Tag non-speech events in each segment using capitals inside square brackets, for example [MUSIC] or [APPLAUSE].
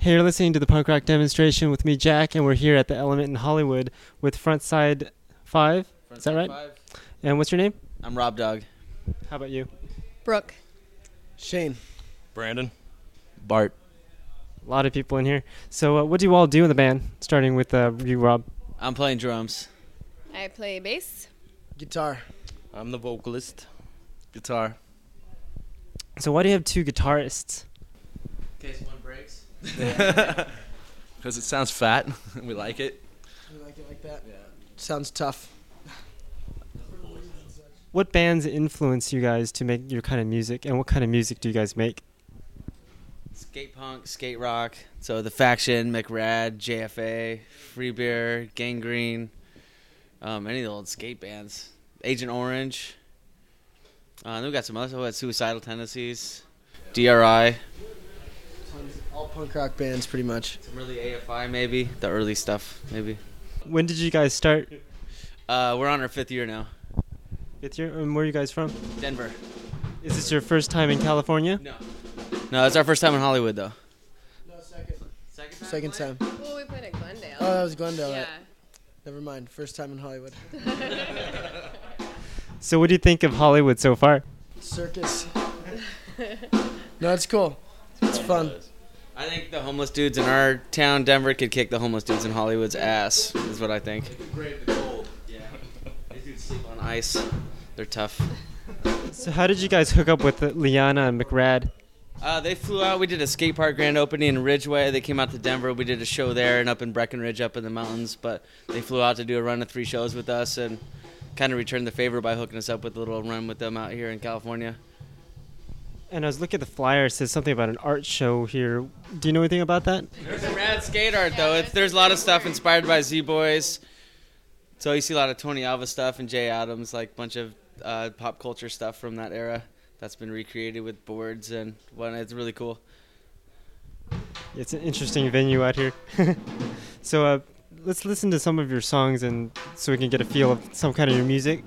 Hey, you're listening to the punk rock demonstration with me, Jack, and we're here at the Element in Hollywood with Frontside Five. Is that right? And what's your name? I'm Rob Dog. How about you? Brooke. Shane. Brandon. Bart. A lot of people in here. So, uh, what do you all do in the band? Starting with uh, you, Rob. I'm playing drums. I play bass. Guitar. I'm the vocalist. Guitar. So, why do you have two guitarists? In case one breaks. [LAUGHS] Because it sounds fat. [LAUGHS] we like it. You like it like that? Yeah. Sounds tough. What bands influence you guys to make your kind of music, and what kind of music do you guys make? Skate punk, skate rock. So the faction, McRad, JFA, Free Beer, Gang Green, um, any of the old skate bands. Agent Orange. Uh, then we got some other others. We had Suicidal Tendencies, DRI, Tons- All punk rock bands, pretty much. some really AFI maybe, the early stuff maybe. When did you guys start? Uh, we're on our fifth year now. Fifth year? And where are you guys from? Denver. Is this your first time in California? No. No, it's our first time in Hollywood though. No, second. Second time. Second time. Well, we played at Glendale. Oh, that was Glendale. yeah. right. Never mind. First time in Hollywood. [LAUGHS] So, what do you think of Hollywood so far? Circus. [LAUGHS] no, it's cool. It's fun. I think the homeless dudes in our town, Denver, could kick the homeless dudes in Hollywood's ass. Is what I think. Great the cold. Yeah. These dudes sleep on ice. They're tough. So, how did you guys hook up with Liana and McRad? Uh, they flew out. We did a skate park grand opening in Ridgway. They came out to Denver. We did a show there and up in Breckenridge, up in the mountains. But they flew out to do a run of three shows with us and kind of returned the favor by hooking us up with a little run with them out here in California. And I was looking at the flyer. It says something about an art show here. Do you know anything about that? There's some rad skate art though. It's, there's a lot of stuff inspired by Z Boys. So you see a lot of Tony Alva stuff and Jay Adams, like a bunch of uh, pop culture stuff from that era that's been recreated with boards and what. It's really cool. It's an interesting venue out here. [LAUGHS] so, uh, let's listen to some of your songs, and so we can get a feel of some kind of your music.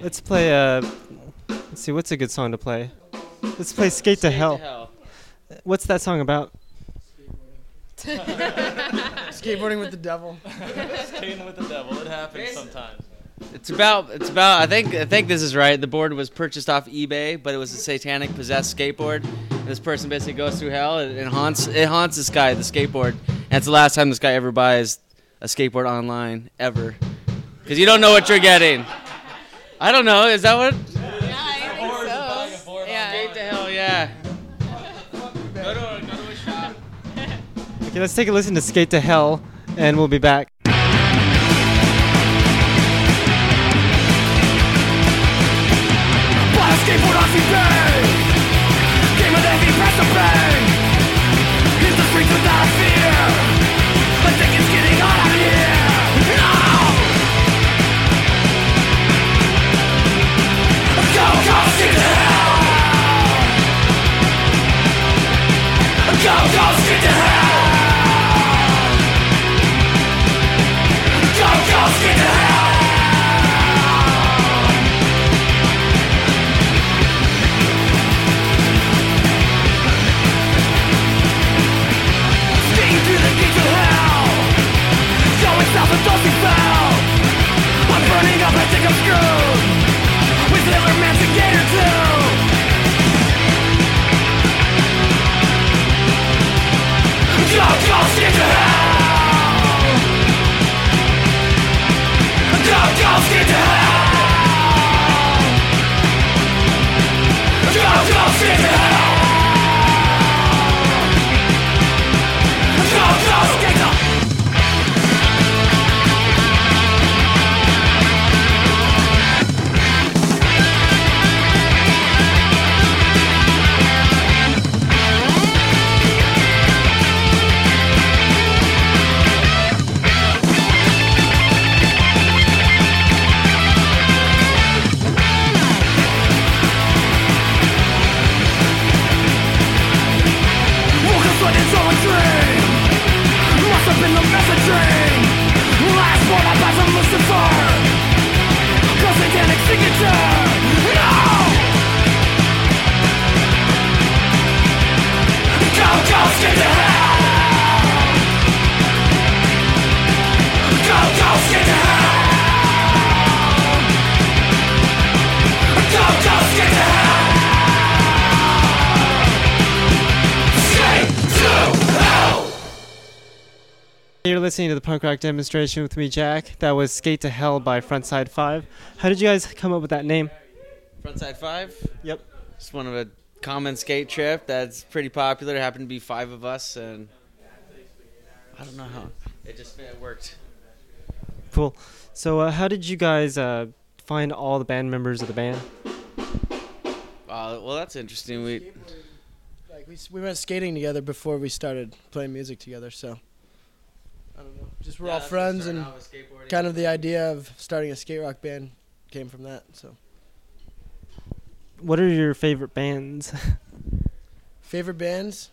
Let's play. Uh, let's see, what's a good song to play? Let's play "Skate, to, Skate Hell. What's that song about? [LAUGHS] Skateboarding with the devil. Skating with the devil. It happens Basi- sometimes. It's about it's about I think I think this is right. The board was purchased off eBay, but it was a satanic possessed skateboard. And this person basically goes through hell and it haunts it haunts this guy, the skateboard. And it's the last time this guy ever buys a skateboard online ever. Cuz you don't know what you're getting. I don't know. Is that what? Okay, let's take a listen to "Skate to Hell," and we'll be back. Listening to the punk rock demonstration with me, Jack. That was "Skate to Hell" by Frontside Five. How did you guys come up with that name? Frontside Five. Yep. It's one of a common skate trip that's pretty popular. There happened to be five of us, and I don't know how it just it worked. Cool. So, uh, how did you guys uh, find all the band members of the band? Uh, well, that's interesting. We Like we, we went skating together before we started playing music together, so I don't know. Just we're Yeah, all friends, and out with skateboarding. kind of the idea of starting a skate rock band came from that. So What are your favorite bands? [LAUGHS] favorite bands,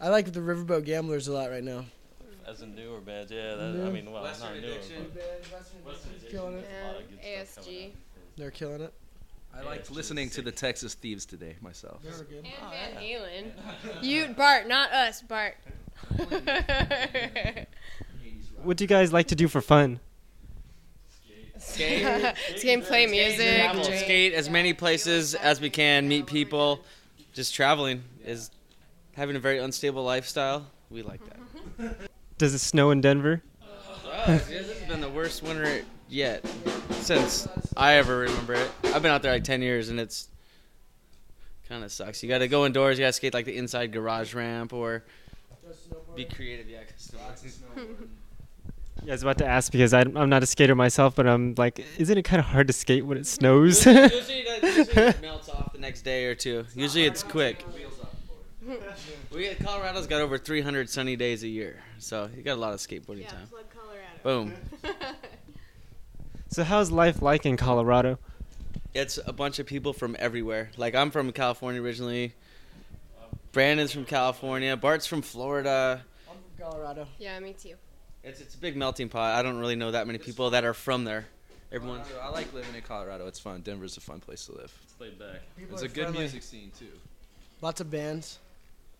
I like the Riverboat Gamblers a lot right now. As in new or bad? Yeah, that, I mean, well, Western not new. Addiction. Killing it. Yeah, ASG. They're killing it. I liked listening to the Texas Thieves today myself. They were good. And Van Halen. [LAUGHS] You, Bart, not us, Bart. [LAUGHS] what do you guys like to do for fun? skate, [LAUGHS] Skate, play music, travel, drink. skate as many places as we can, meet people. Just traveling is having a very unstable lifestyle. We like that. [LAUGHS] Does it snow in Denver? Oh, this has been the worst winter yet since I ever remember it. I've been out there like 10 years and it's kind of sucks. You got to go indoors, you got to skate like the inside garage ramp or be creative. Yeah, 'cause snow- [LAUGHS] Yeah, I was about to ask because I, I'm not a skater myself, but I'm like, isn't it kind of hard to skate when it snows? usually, it, [LAUGHS] usually it melts off the next day or two. Usually it's quick. [LAUGHS] We get, Colorado's got over 300 sunny days a year, so you got a lot of skateboarding Yeah, time. plug Colorado. Boom. [LAUGHS] so, how's life like in Colorado? It's a bunch of people from everywhere. Like I'm from California originally. Brandon's from California. Bart's from Florida. I'm from Colorado. Yeah, me too. It's it's a big melting pot. I don't really know that many people that are from there. Everyone's Colorado, I like living in Colorado. It's fun. Denver's a fun place to live. It's laid back. People There's are a good friendly. music scene too. Lots of bands.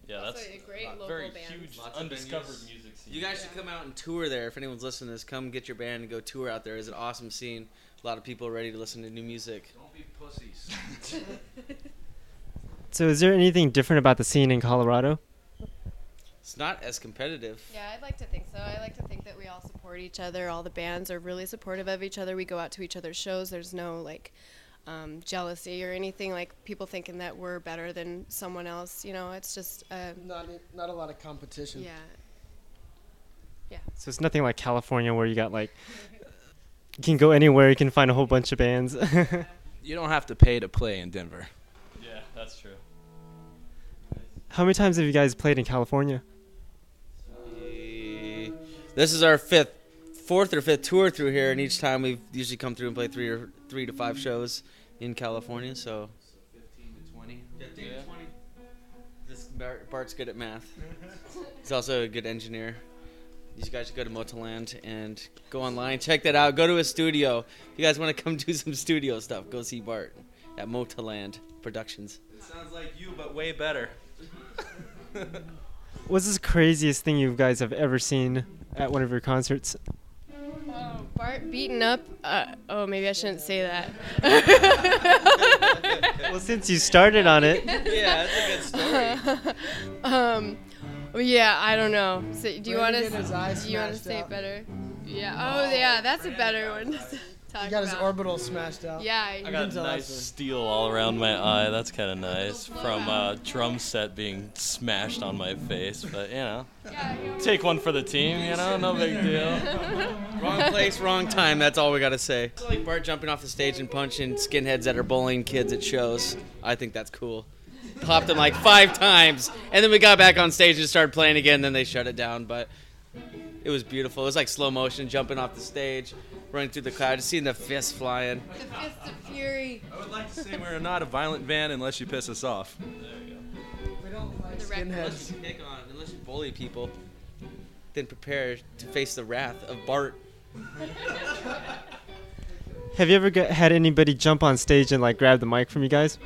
Yeah, Also that's a great local very band. huge Lots of undiscovered venues. music scene. You guys should come out and tour there. If anyone's listening to this, come get your band and go tour out there. It's an awesome scene. A lot of people ready to listen to new music. Don't be pussies. [LAUGHS] So, is there anything different about the scene in Colorado? It's not as competitive. Yeah, I'd like to think so. I like to think that we all support each other. All the bands are really supportive of each other. We go out to each other's shows. There's no like um, jealousy or anything like people thinking that we're better than someone else. You know, it's just uh, Not not a lot of competition. yeah. So, it's nothing like California where you got like, you can go anywhere, you can find a whole bunch of bands. [LAUGHS] You don't have to pay to play in Denver. Yeah, that's true. How many times have you guys played in California? This is our fifth, fourth or fifth tour through here, and each time we've usually come through and played three or three to five shows in California. So 15 to 20. 15 to 20. This Bart, Bart's good at math. He's also a good engineer. You guys should go to Motoland and go online, check that out. Go to his studio. If you guys want to come do some studio stuff, go see Bart at Motoland Productions. It sounds like you, but way better. [LAUGHS] What's the craziest thing you guys have ever seen at one of your concerts? Oh, Bart beaten up. Uh, oh, maybe I shouldn't say that. [LAUGHS] Well, since you started on it, [LAUGHS] Yeah, that's a good story. [LAUGHS] um, yeah, I don't know. So, do you want Brandon get his eye to? Do you want to say it better? Yeah. Oh, yeah, that's a better one. To talk He got his about. orbital smashed out. Yeah. I you- got tell nice uh, steel all around my eye. That's kind of nice from a drum set being smashed on my face. But you know, yeah, you take one for the team. You know, no big deal. [LAUGHS] wrong place, wrong time. That's all we gotta say. It's like Bart jumping off the stage and punching skinheads that are bullying kids at shows. I think that's cool. Popped him like five times, and then we got back on stage and started playing again. Then they shut it down, but it was beautiful. It was like slow motion, jumping off the stage, running through the crowd, just seeing the fists flying. The fists of fury. I would like to say we're not a violent band unless you piss us off. There you go. We don't like The record. skinheads. Unless you pick on, unless you bully people, then prepare to face the wrath of Bart. [LAUGHS] have you ever got, had anybody jump on stage and like grab the mic from you guys?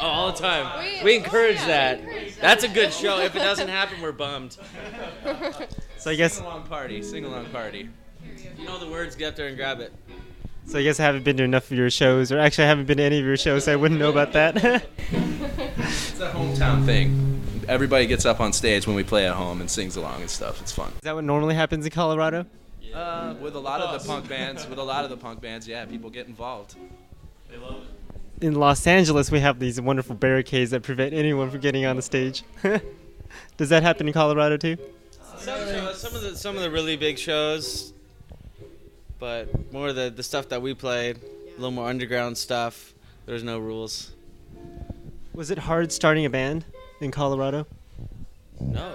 Oh, all the time. Oh, we- We encourage oh, yeah, we that. encourage that. That's a good show. If it doesn't happen, we're bummed. [LAUGHS] So I guess, Sing along party. Sing along party. You know the words, get up there and grab it. so I guess I haven't been to enough of your shows, or actually I haven't been to any of your shows, so I wouldn't know about that. [LAUGHS] It's a hometown thing. everybody gets up on stage when we play at home and sings along and stuff. It's fun. Is that what normally happens in Colorado? Uh, with a lot of the punk bands, with a lot of the punk bands, yeah, people get involved. They love it. In Los Angeles, we have these wonderful barricades that prevent anyone from getting on the stage. [LAUGHS] Does that happen in Colorado too? Some, shows, some of the some of the really big shows, but more of the the stuff that we played, a little more underground stuff. There's no rules. Was it hard starting a band in Colorado? No.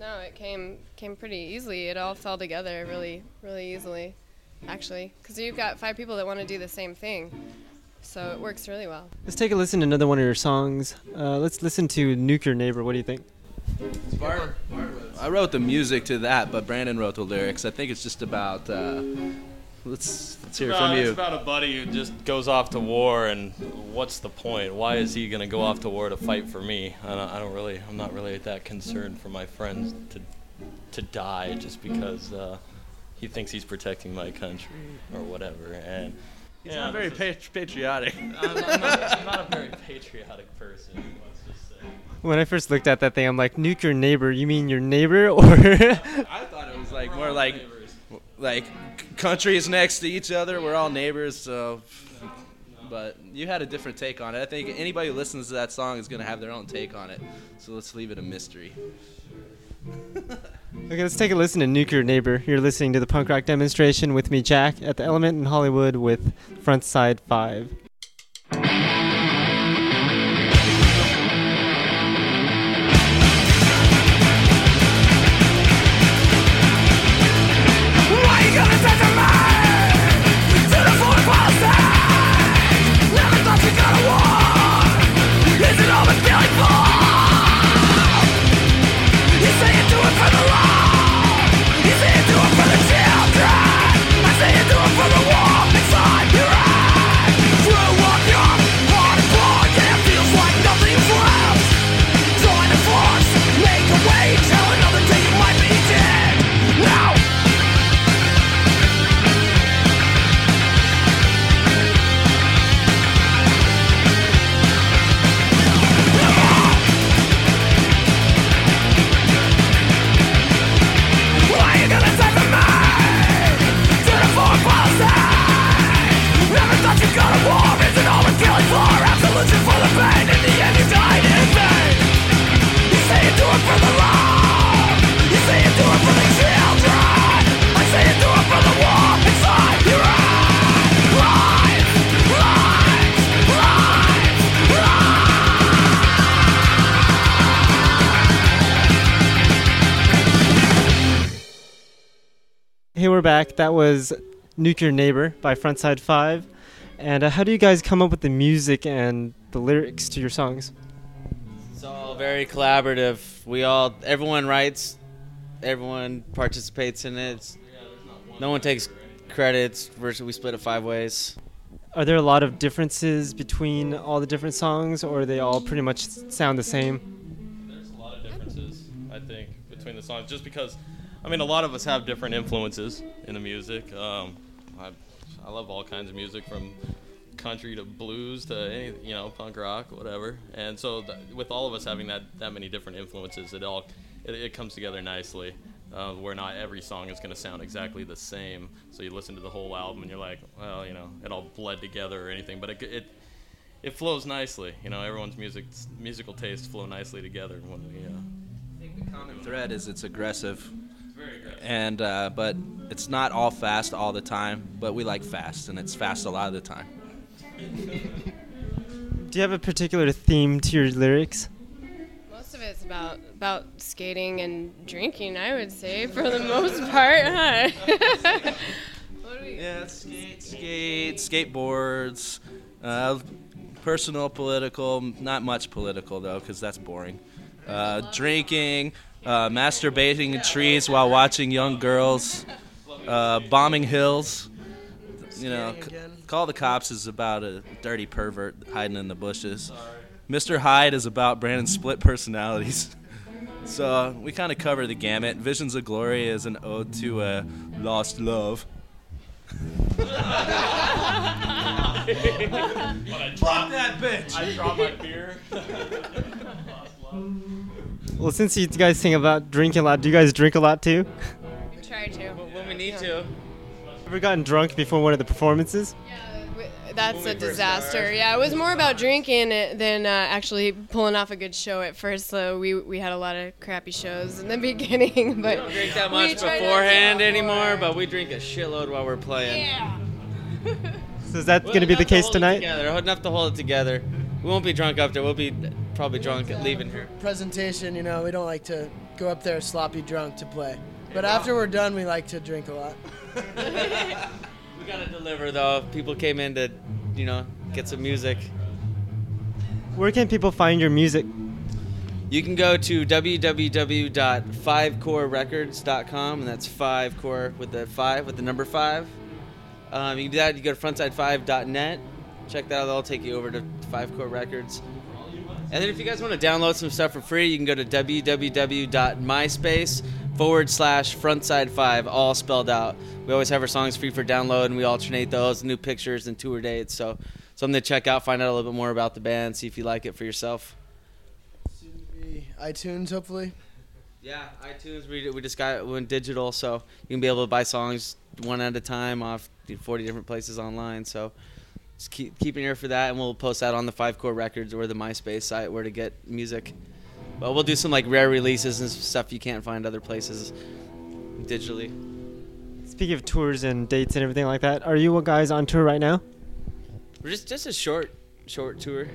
No, it came came pretty easily. It all fell together really, really easily, actually. Because you've got five people that want to do the same thing, so it works really well. Let's take a listen to another one of your songs. Uh, let's listen to "Nuke Your Neighbor." What do you think? I wrote the music to that, but Brandon wrote the lyrics. I think it's just about. Uh, let's let's hear it About- from It's about a buddy who just goes off to war, and what's the point? Why is he gonna go off to war to fight for me? I don't, I don't really, I'm not really that concerned for my friends to to die just because uh, he thinks he's protecting my country or whatever. And He's yeah, not very this is- pat- patriotic. I'm, I'm not, I'm not a very patriotic person. Let's just say. When I first looked at that thing, I'm like, "Nuke your neighbor." You mean your neighbor, or [LAUGHS] I thought it was like more like like c- countries next to each other. We're all neighbors, so. But you had a different take on it. I think anybody who listens to that song is gonna have their own take on it. So let's leave it a mystery. [LAUGHS] Okay, let's take a listen to Your Neighbor. You're listening to the punk rock demonstration with me, Jack, at the Element in Hollywood with Frontside 5. That was Nuke Your Neighbor by Frontside 5. And uh, how do you guys come up with the music and the lyrics to your songs? It's all very collaborative. We all, everyone writes, everyone participates in it. It's- no one takes credits. We're- We split it five ways. Are there a lot of differences between all the different songs, or they all pretty much sound the same? There's a lot of differences, I think, between the songs. Just because, I mean, a lot of us have different influences in the music. Um, I, I love all kinds of music, from country to blues to any, you know, punk rock, whatever. And so, th- with all of us having that that many different influences, it all it, it comes together nicely. Uh, where not every song is going to sound exactly the same. So you listen to the whole album and you're like, well, you know, it all bled together or anything. But it, it it flows nicely. You know, everyone's music musical tastes flow nicely together when we. Uh, The common thread is it's aggressive. And uh, but it's not all fast all the time. But we like fast, and it's fast a lot of the time. Do you have a particular theme to your lyrics? Most of it's about about skating and drinking, I would say, for the most part. Huh? [LAUGHS] what do we? Yeah, skate, skate, skateboards, uh, personal, political. Not much political though, because that's boring. Uh, drinking, uh, masturbating in trees while watching young girls, uh, bombing hills. You know, c- call the cops is about a dirty pervert hiding in the bushes. Mr. Hyde is about Brandon's split personalities. [LAUGHS] So uh, we kind of cover the gamut. Visions of Glory is an ode to uh, lost love. [LAUGHS] But I dropped that bitch. I dropped my beer. [LAUGHS] Well, since you guys sing about drinking a lot, do you guys drink a lot too? We try to. When we need to. Ever gotten drunk before one of the performances? Yeah, that's When a disaster. Yeah, it was more about drinking than uh, actually pulling off a good show at first. So we we had a lot of crappy shows in the [LAUGHS] beginning, but We don't drink that much try not to beforehand before. anymore, but we drink a shitload while we're playing. yeah. So is that Well, going to be the enough to case hold it tonight? Together, enough to hold it together. We won't be drunk after. We'll be probably drunk at leaving here. Presentation, you know, we don't like to go up there sloppy drunk to play. But after we're done, we like to drink a lot. [LAUGHS] We gotta deliver though. People came in to, you know, get some music. Where can people find your music? You can go to www.fivecorerecords.com, and that's five core with the five with the number five. Um, you can do that. You go to frontside5.net. Check that out. That'll take you over to Five Core Records. And then if you guys want to download some stuff for free, you can go to www.myspace forward slash frontside five, all spelled out. We always have our songs free for download, and we alternate those, new pictures, and tour dates. So something to check out, find out a little bit more about the band, see if you like it for yourself. Soon to be iTunes, hopefully. Yeah, iTunes. We, we just got went digital, so you can be able to buy songs one at a time off 40 different places online. So just keep keep an ear for that, and we'll post that on the Five Core Records or the MySpace site where to get music. But we'll do some like rare releases and stuff you can't find other places digitally. Speaking of tours and dates and everything like that, are you guys on tour right now? We're just just a short short tour,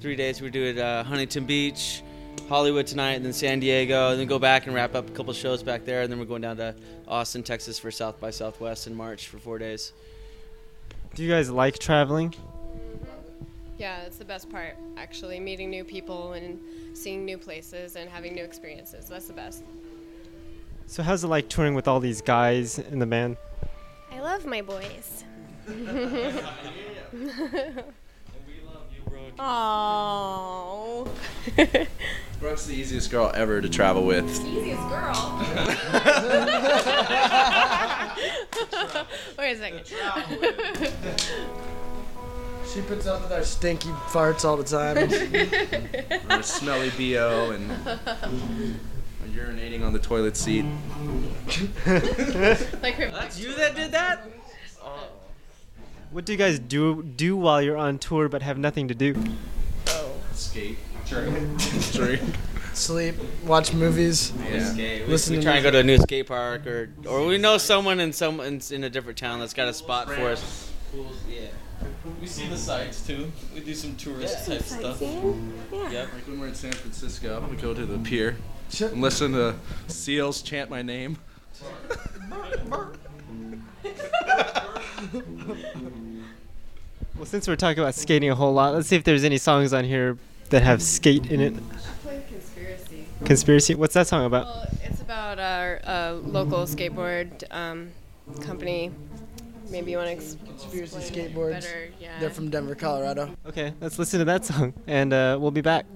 three days. We do it uh, Huntington Beach, Hollywood tonight, and then San Diego, and then go back and wrap up a couple shows back there, and then we're going down to Austin, Texas for South by Southwest in March for four days. Do you guys like traveling? Mm-hmm. Yeah, it's the best part, actually, meeting new people and seeing new places and having new experiences. That's the best. So how's it like touring with all these guys in the band? I love my boys. [LAUGHS] [LAUGHS] Oh. Brooke's the easiest girl ever to travel with. Easiest girl. [LAUGHS] Wait a second. She puts up with our stinky farts all the time. [LAUGHS] Or a smelly BO and urinating on the toilet seat. like her. That's you that did that? What do you guys do do while you're on tour but have nothing to do? Oh. Skate. Drink. [LAUGHS] Drink. Sleep, watch movies. Yeah. We, Listen we to try and go to a new skate park, or or we know someone in some in, in a different town that's got a spot for us. Yeah. We see the sights too. We do some tourist type stuff. Yep. Like when we're in San Francisco, we go to the pier and listen to seals chant my name. Well, since we're talking about skating a whole lot, let's see if there's any songs on here that have skate in it. Play conspiracy. Conspiracy. What's that song about? Well, it's about our uh, local skateboard um, company. Maybe you want to ex- Conspiracy Skateboards. better. Yeah. They're from Denver, Colorado. Okay, let's listen to that song, and uh, we'll be back.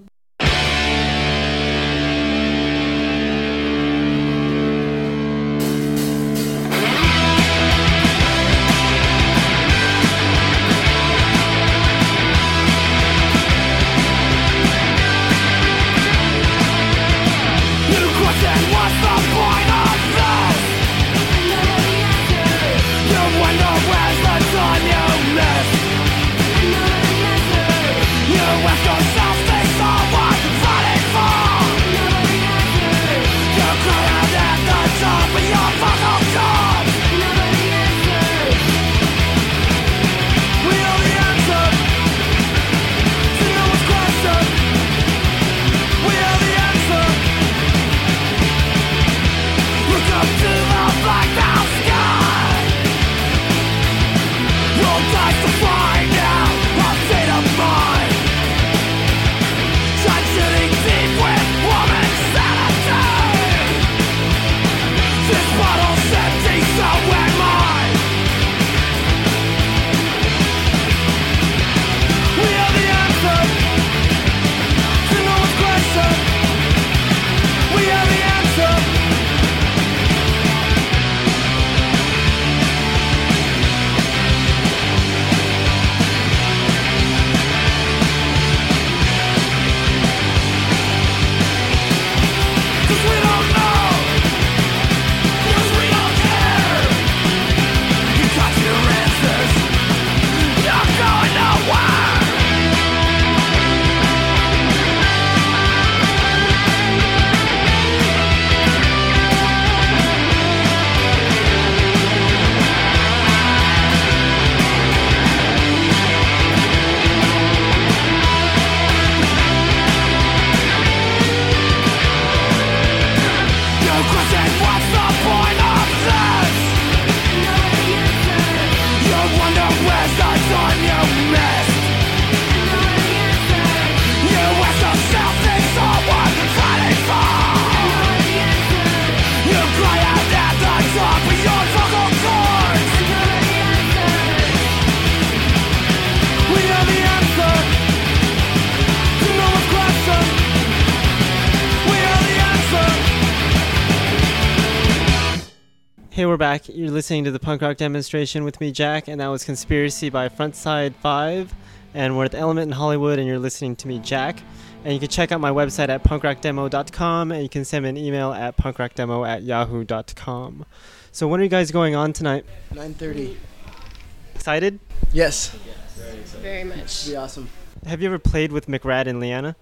Listening to the punk rock demonstration with me, Jack, and that was Conspiracy by Frontside 5. And we're at the Element in Hollywood, and you're listening to me, Jack. And you can check out my website at punkrockdemo.com, and you can send me an email at punkrockdemo at yahoo.com. So, when are you guys going on tonight? 9:30. Excited? Yes. yes. Very excited. Very much. Be awesome. Have you ever played with McRad and Leanna?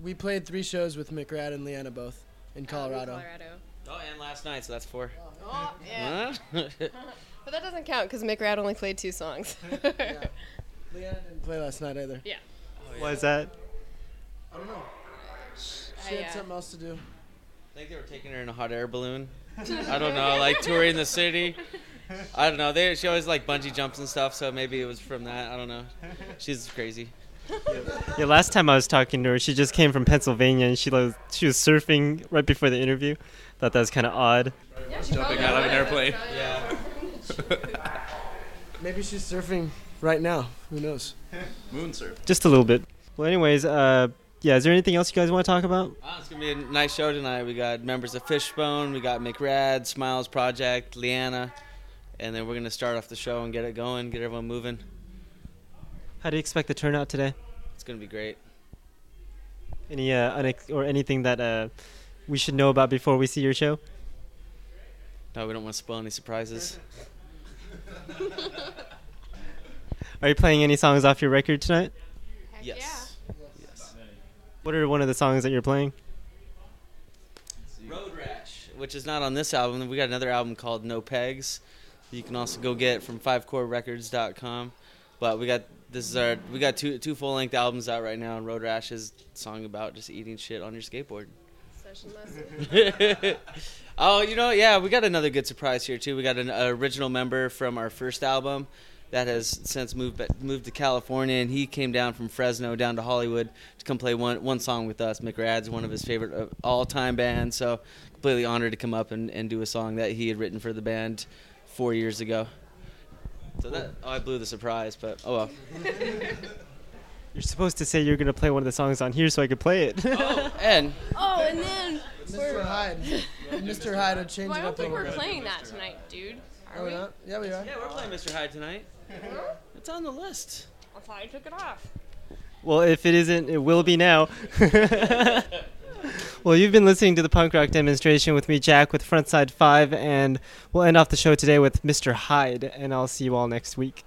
We played three shows with McRad and Leanna both oh, in Colorado. Colorado. Oh, and last night, so that's four. Oh, yeah. [LAUGHS] But that doesn't count because McRad only played two songs. [LAUGHS] Yeah. Leanna didn't play last night either. Yeah. Why is that? I don't know. She I, had uh, something else to do. I think they were taking her in a hot air balloon. [LAUGHS] I don't know, like touring the city. I don't know. They she always like bungee jumps and stuff, so maybe it was from that. I don't know. She's crazy. Yeah, last time I was talking to her, she just came from Pennsylvania, and she was she was surfing right before the interview. Thought that was kind of odd. Jumping out of an airplane. Yeah. [LAUGHS] Maybe she's surfing right now. Who knows? Moon surf. Just a little bit. Well, anyways, uh, yeah. Is there anything else you guys want to talk about? Oh, it's gonna be a nice show tonight. We got members of Fishbone, we got McRad, Smiles Project, Leanna, and then we're gonna start off the show and get it going, get everyone moving. How do you expect the turnout today? It's gonna be great. Any uh, unex- or anything that uh, we should know about before we see your show? No, we don't want to spoil any surprises. [LAUGHS] Are you playing any songs off your record tonight? Heck Yes. Yes. What are one of the songs that you're playing? Road Rash, which is not on this album. We got another album called No Pegs. You can also go get from fivecorerecords.com. But we got this is our we got two two full length albums out right now, and Road Rash is a song about just eating shit on your skateboard. Session lesson. [LAUGHS] oh, you know, yeah, we got another good surprise here too. We got an original member from our first album that has since moved moved to California, and he came down from Fresno down to Hollywood to come play one one song with us. McRad's one of his favorite all time bands, so completely honored to come up and, and do a song that he had written for the band four years ago. So that oh, I blew the surprise, but oh well. [LAUGHS] You're supposed to say you're gonna play one of the songs on here so I could play it. Oh, [LAUGHS] and oh, and then Mr. Hyde. [LAUGHS] Mr. Hyde would change well, I it don't up think we're playing that tonight, dude. Are Are we we? not? Yeah, we are. yeah, we're playing Mr. Hyde tonight. It's on the list. I thought I took it off. well, if it isn't, it will be now. [LAUGHS] well, you've been listening to the punk rock demonstration with me, Jack, with Frontside Five, and we'll end off the show today with Mr. Hyde, and I'll see you all next week.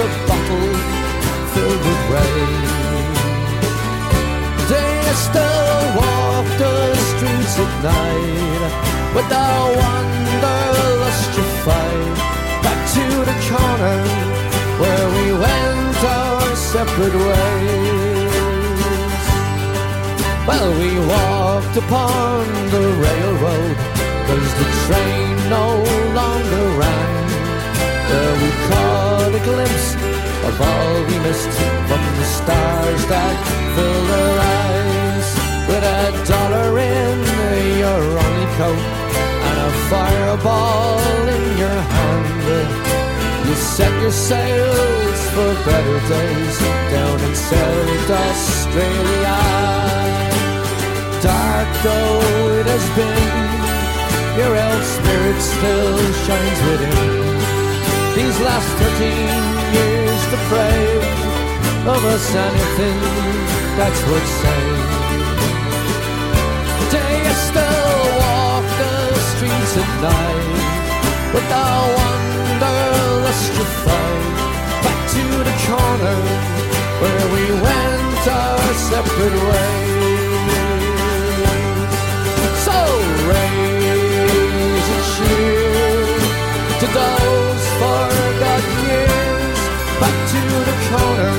a bottle filled with rain. They still walk the streets at night with the wanderlust you fight. Back to the corner where we went our separate ways. Well, we walked upon the railroad, cause the train no longer ran. There we caught a glimpse of all we missed from the stars that fill our eyes. With a dollar in your only coat and a fireball in your hand, you set your sails for better days down in South Australia. Dark though it has been, your old spirit still shines within these last 13 years deprived of us anything that's worth saying. Do you still walk the streets at night with the wanderlust to find? Back to the corner where we went our separate ways. So raise a cheer to those forgotten years back to the corner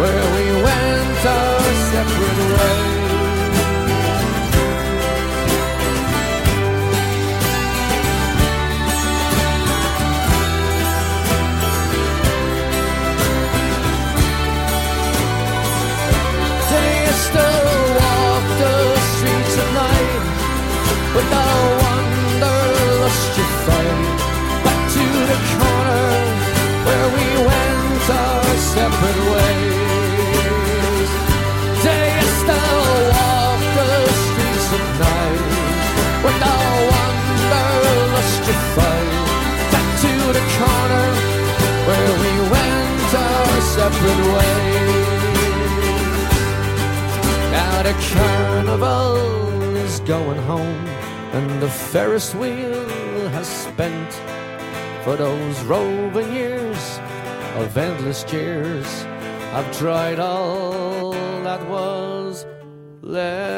where we went our separate ways. Separate ways. Do you still walk the streets at night with no wanderlust you find? Back to the corner where we went our separate ways. Now the carnival is going home, and the Ferris wheel has spent for those roving years of endless jeers. I've tried all that was left.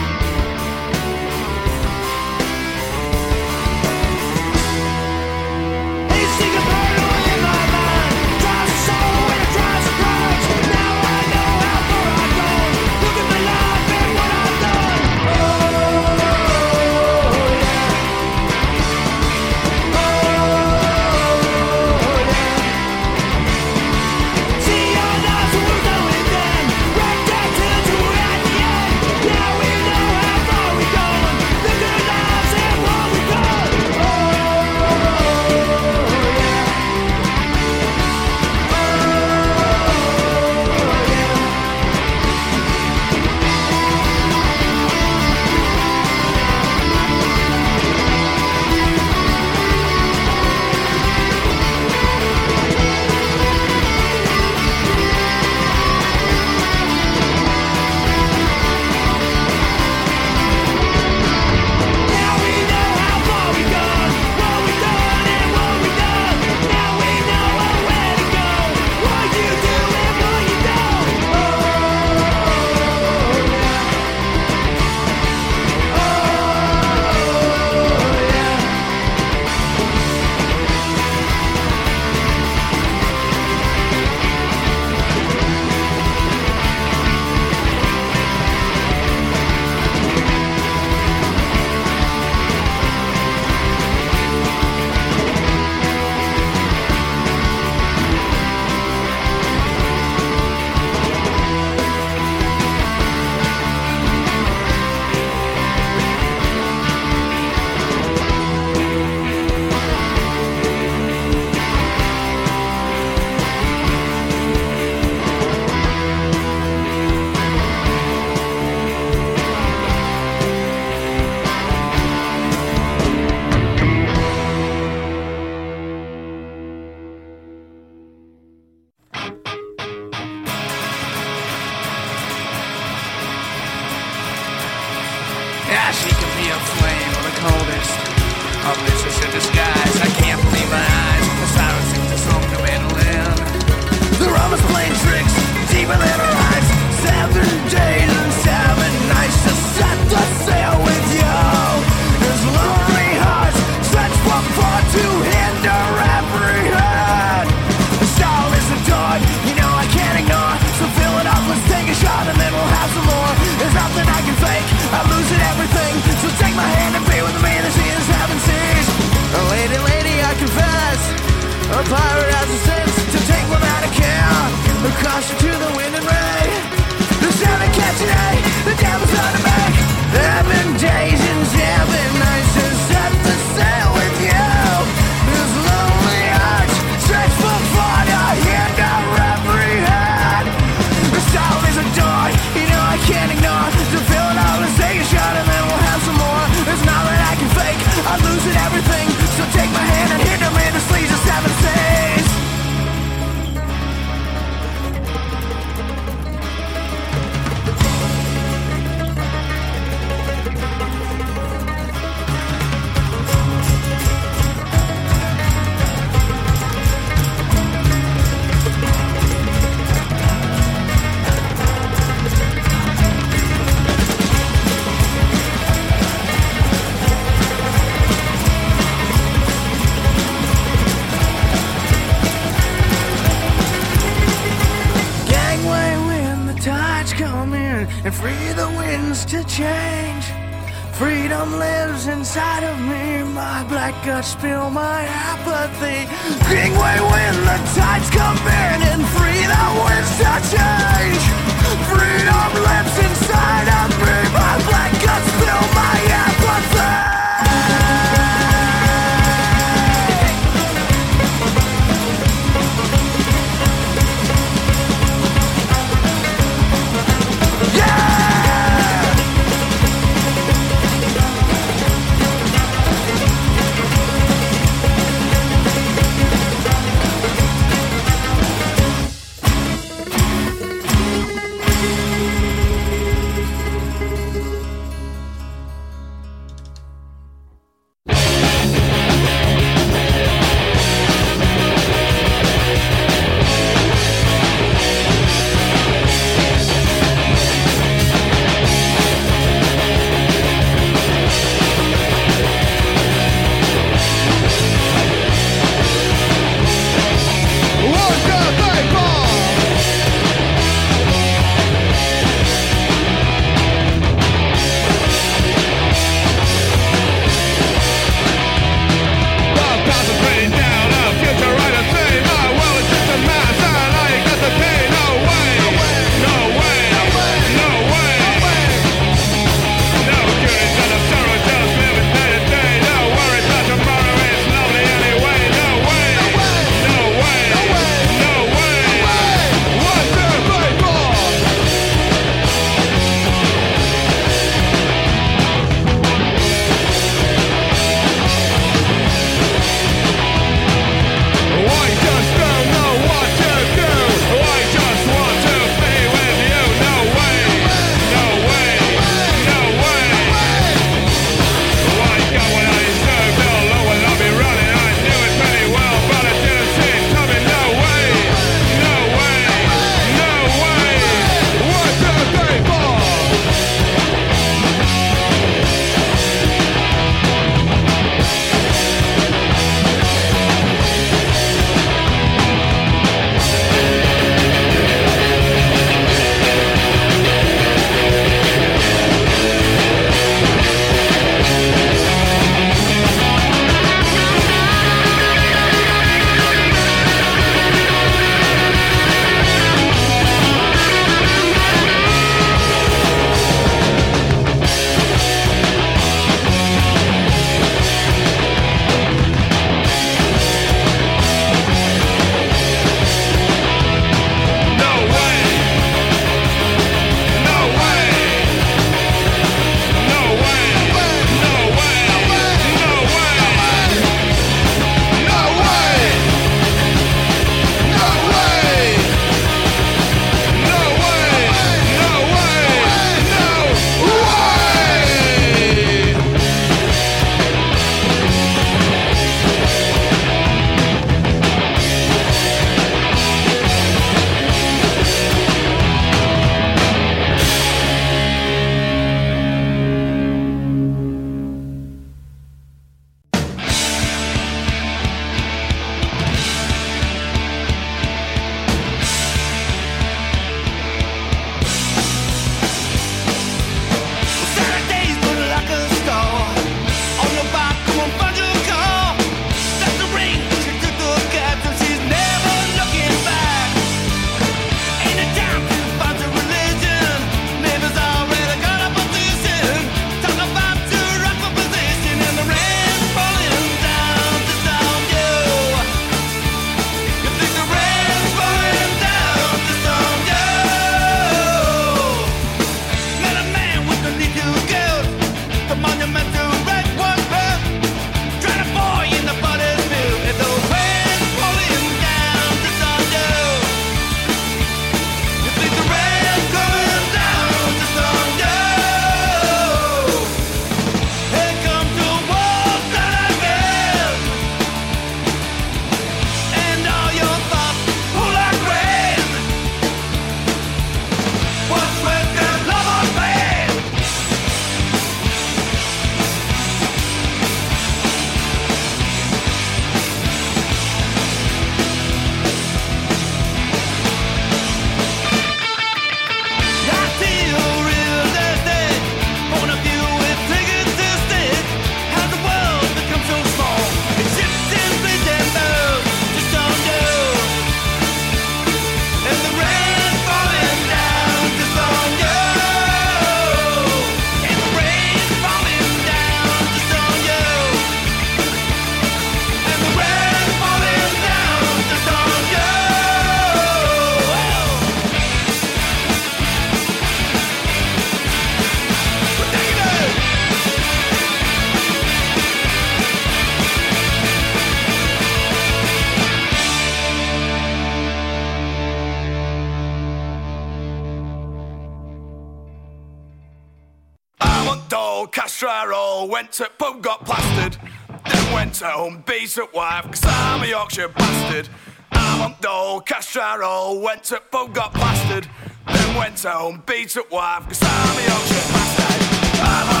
bastard. Armando Castraro went to pub, got blasted. Then went home, beat up wife, cause I'm a Yorkshire bastard. I'm a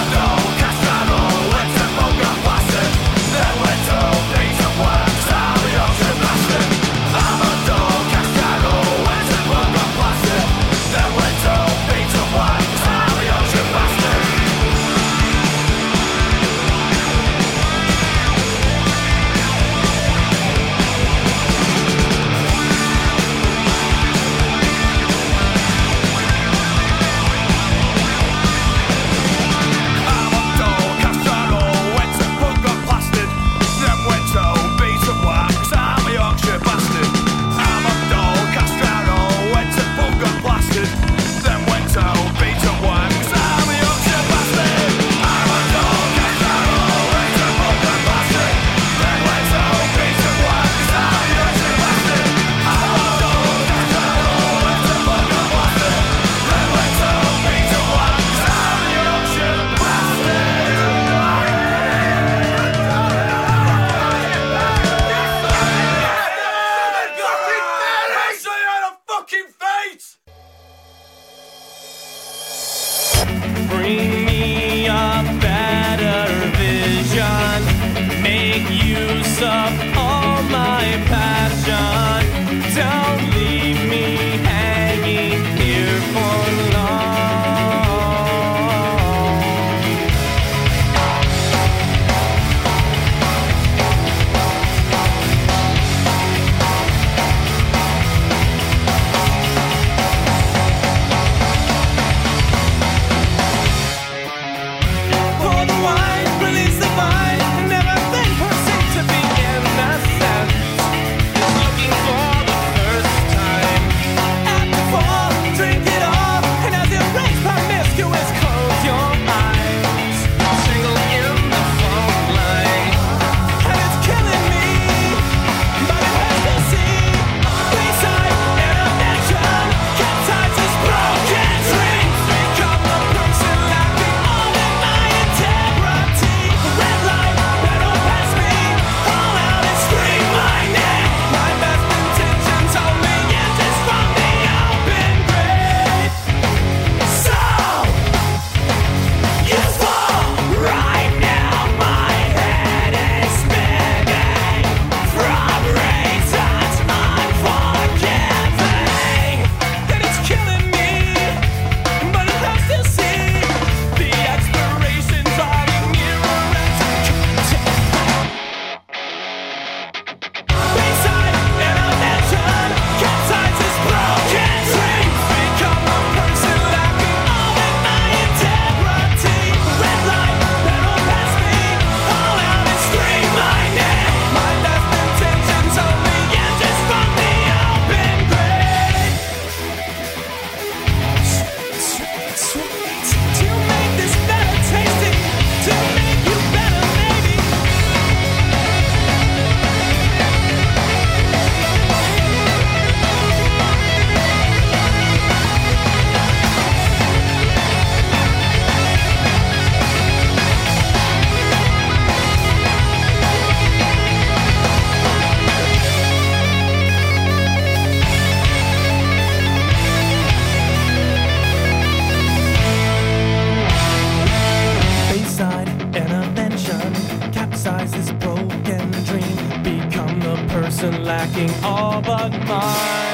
lacking all but mine.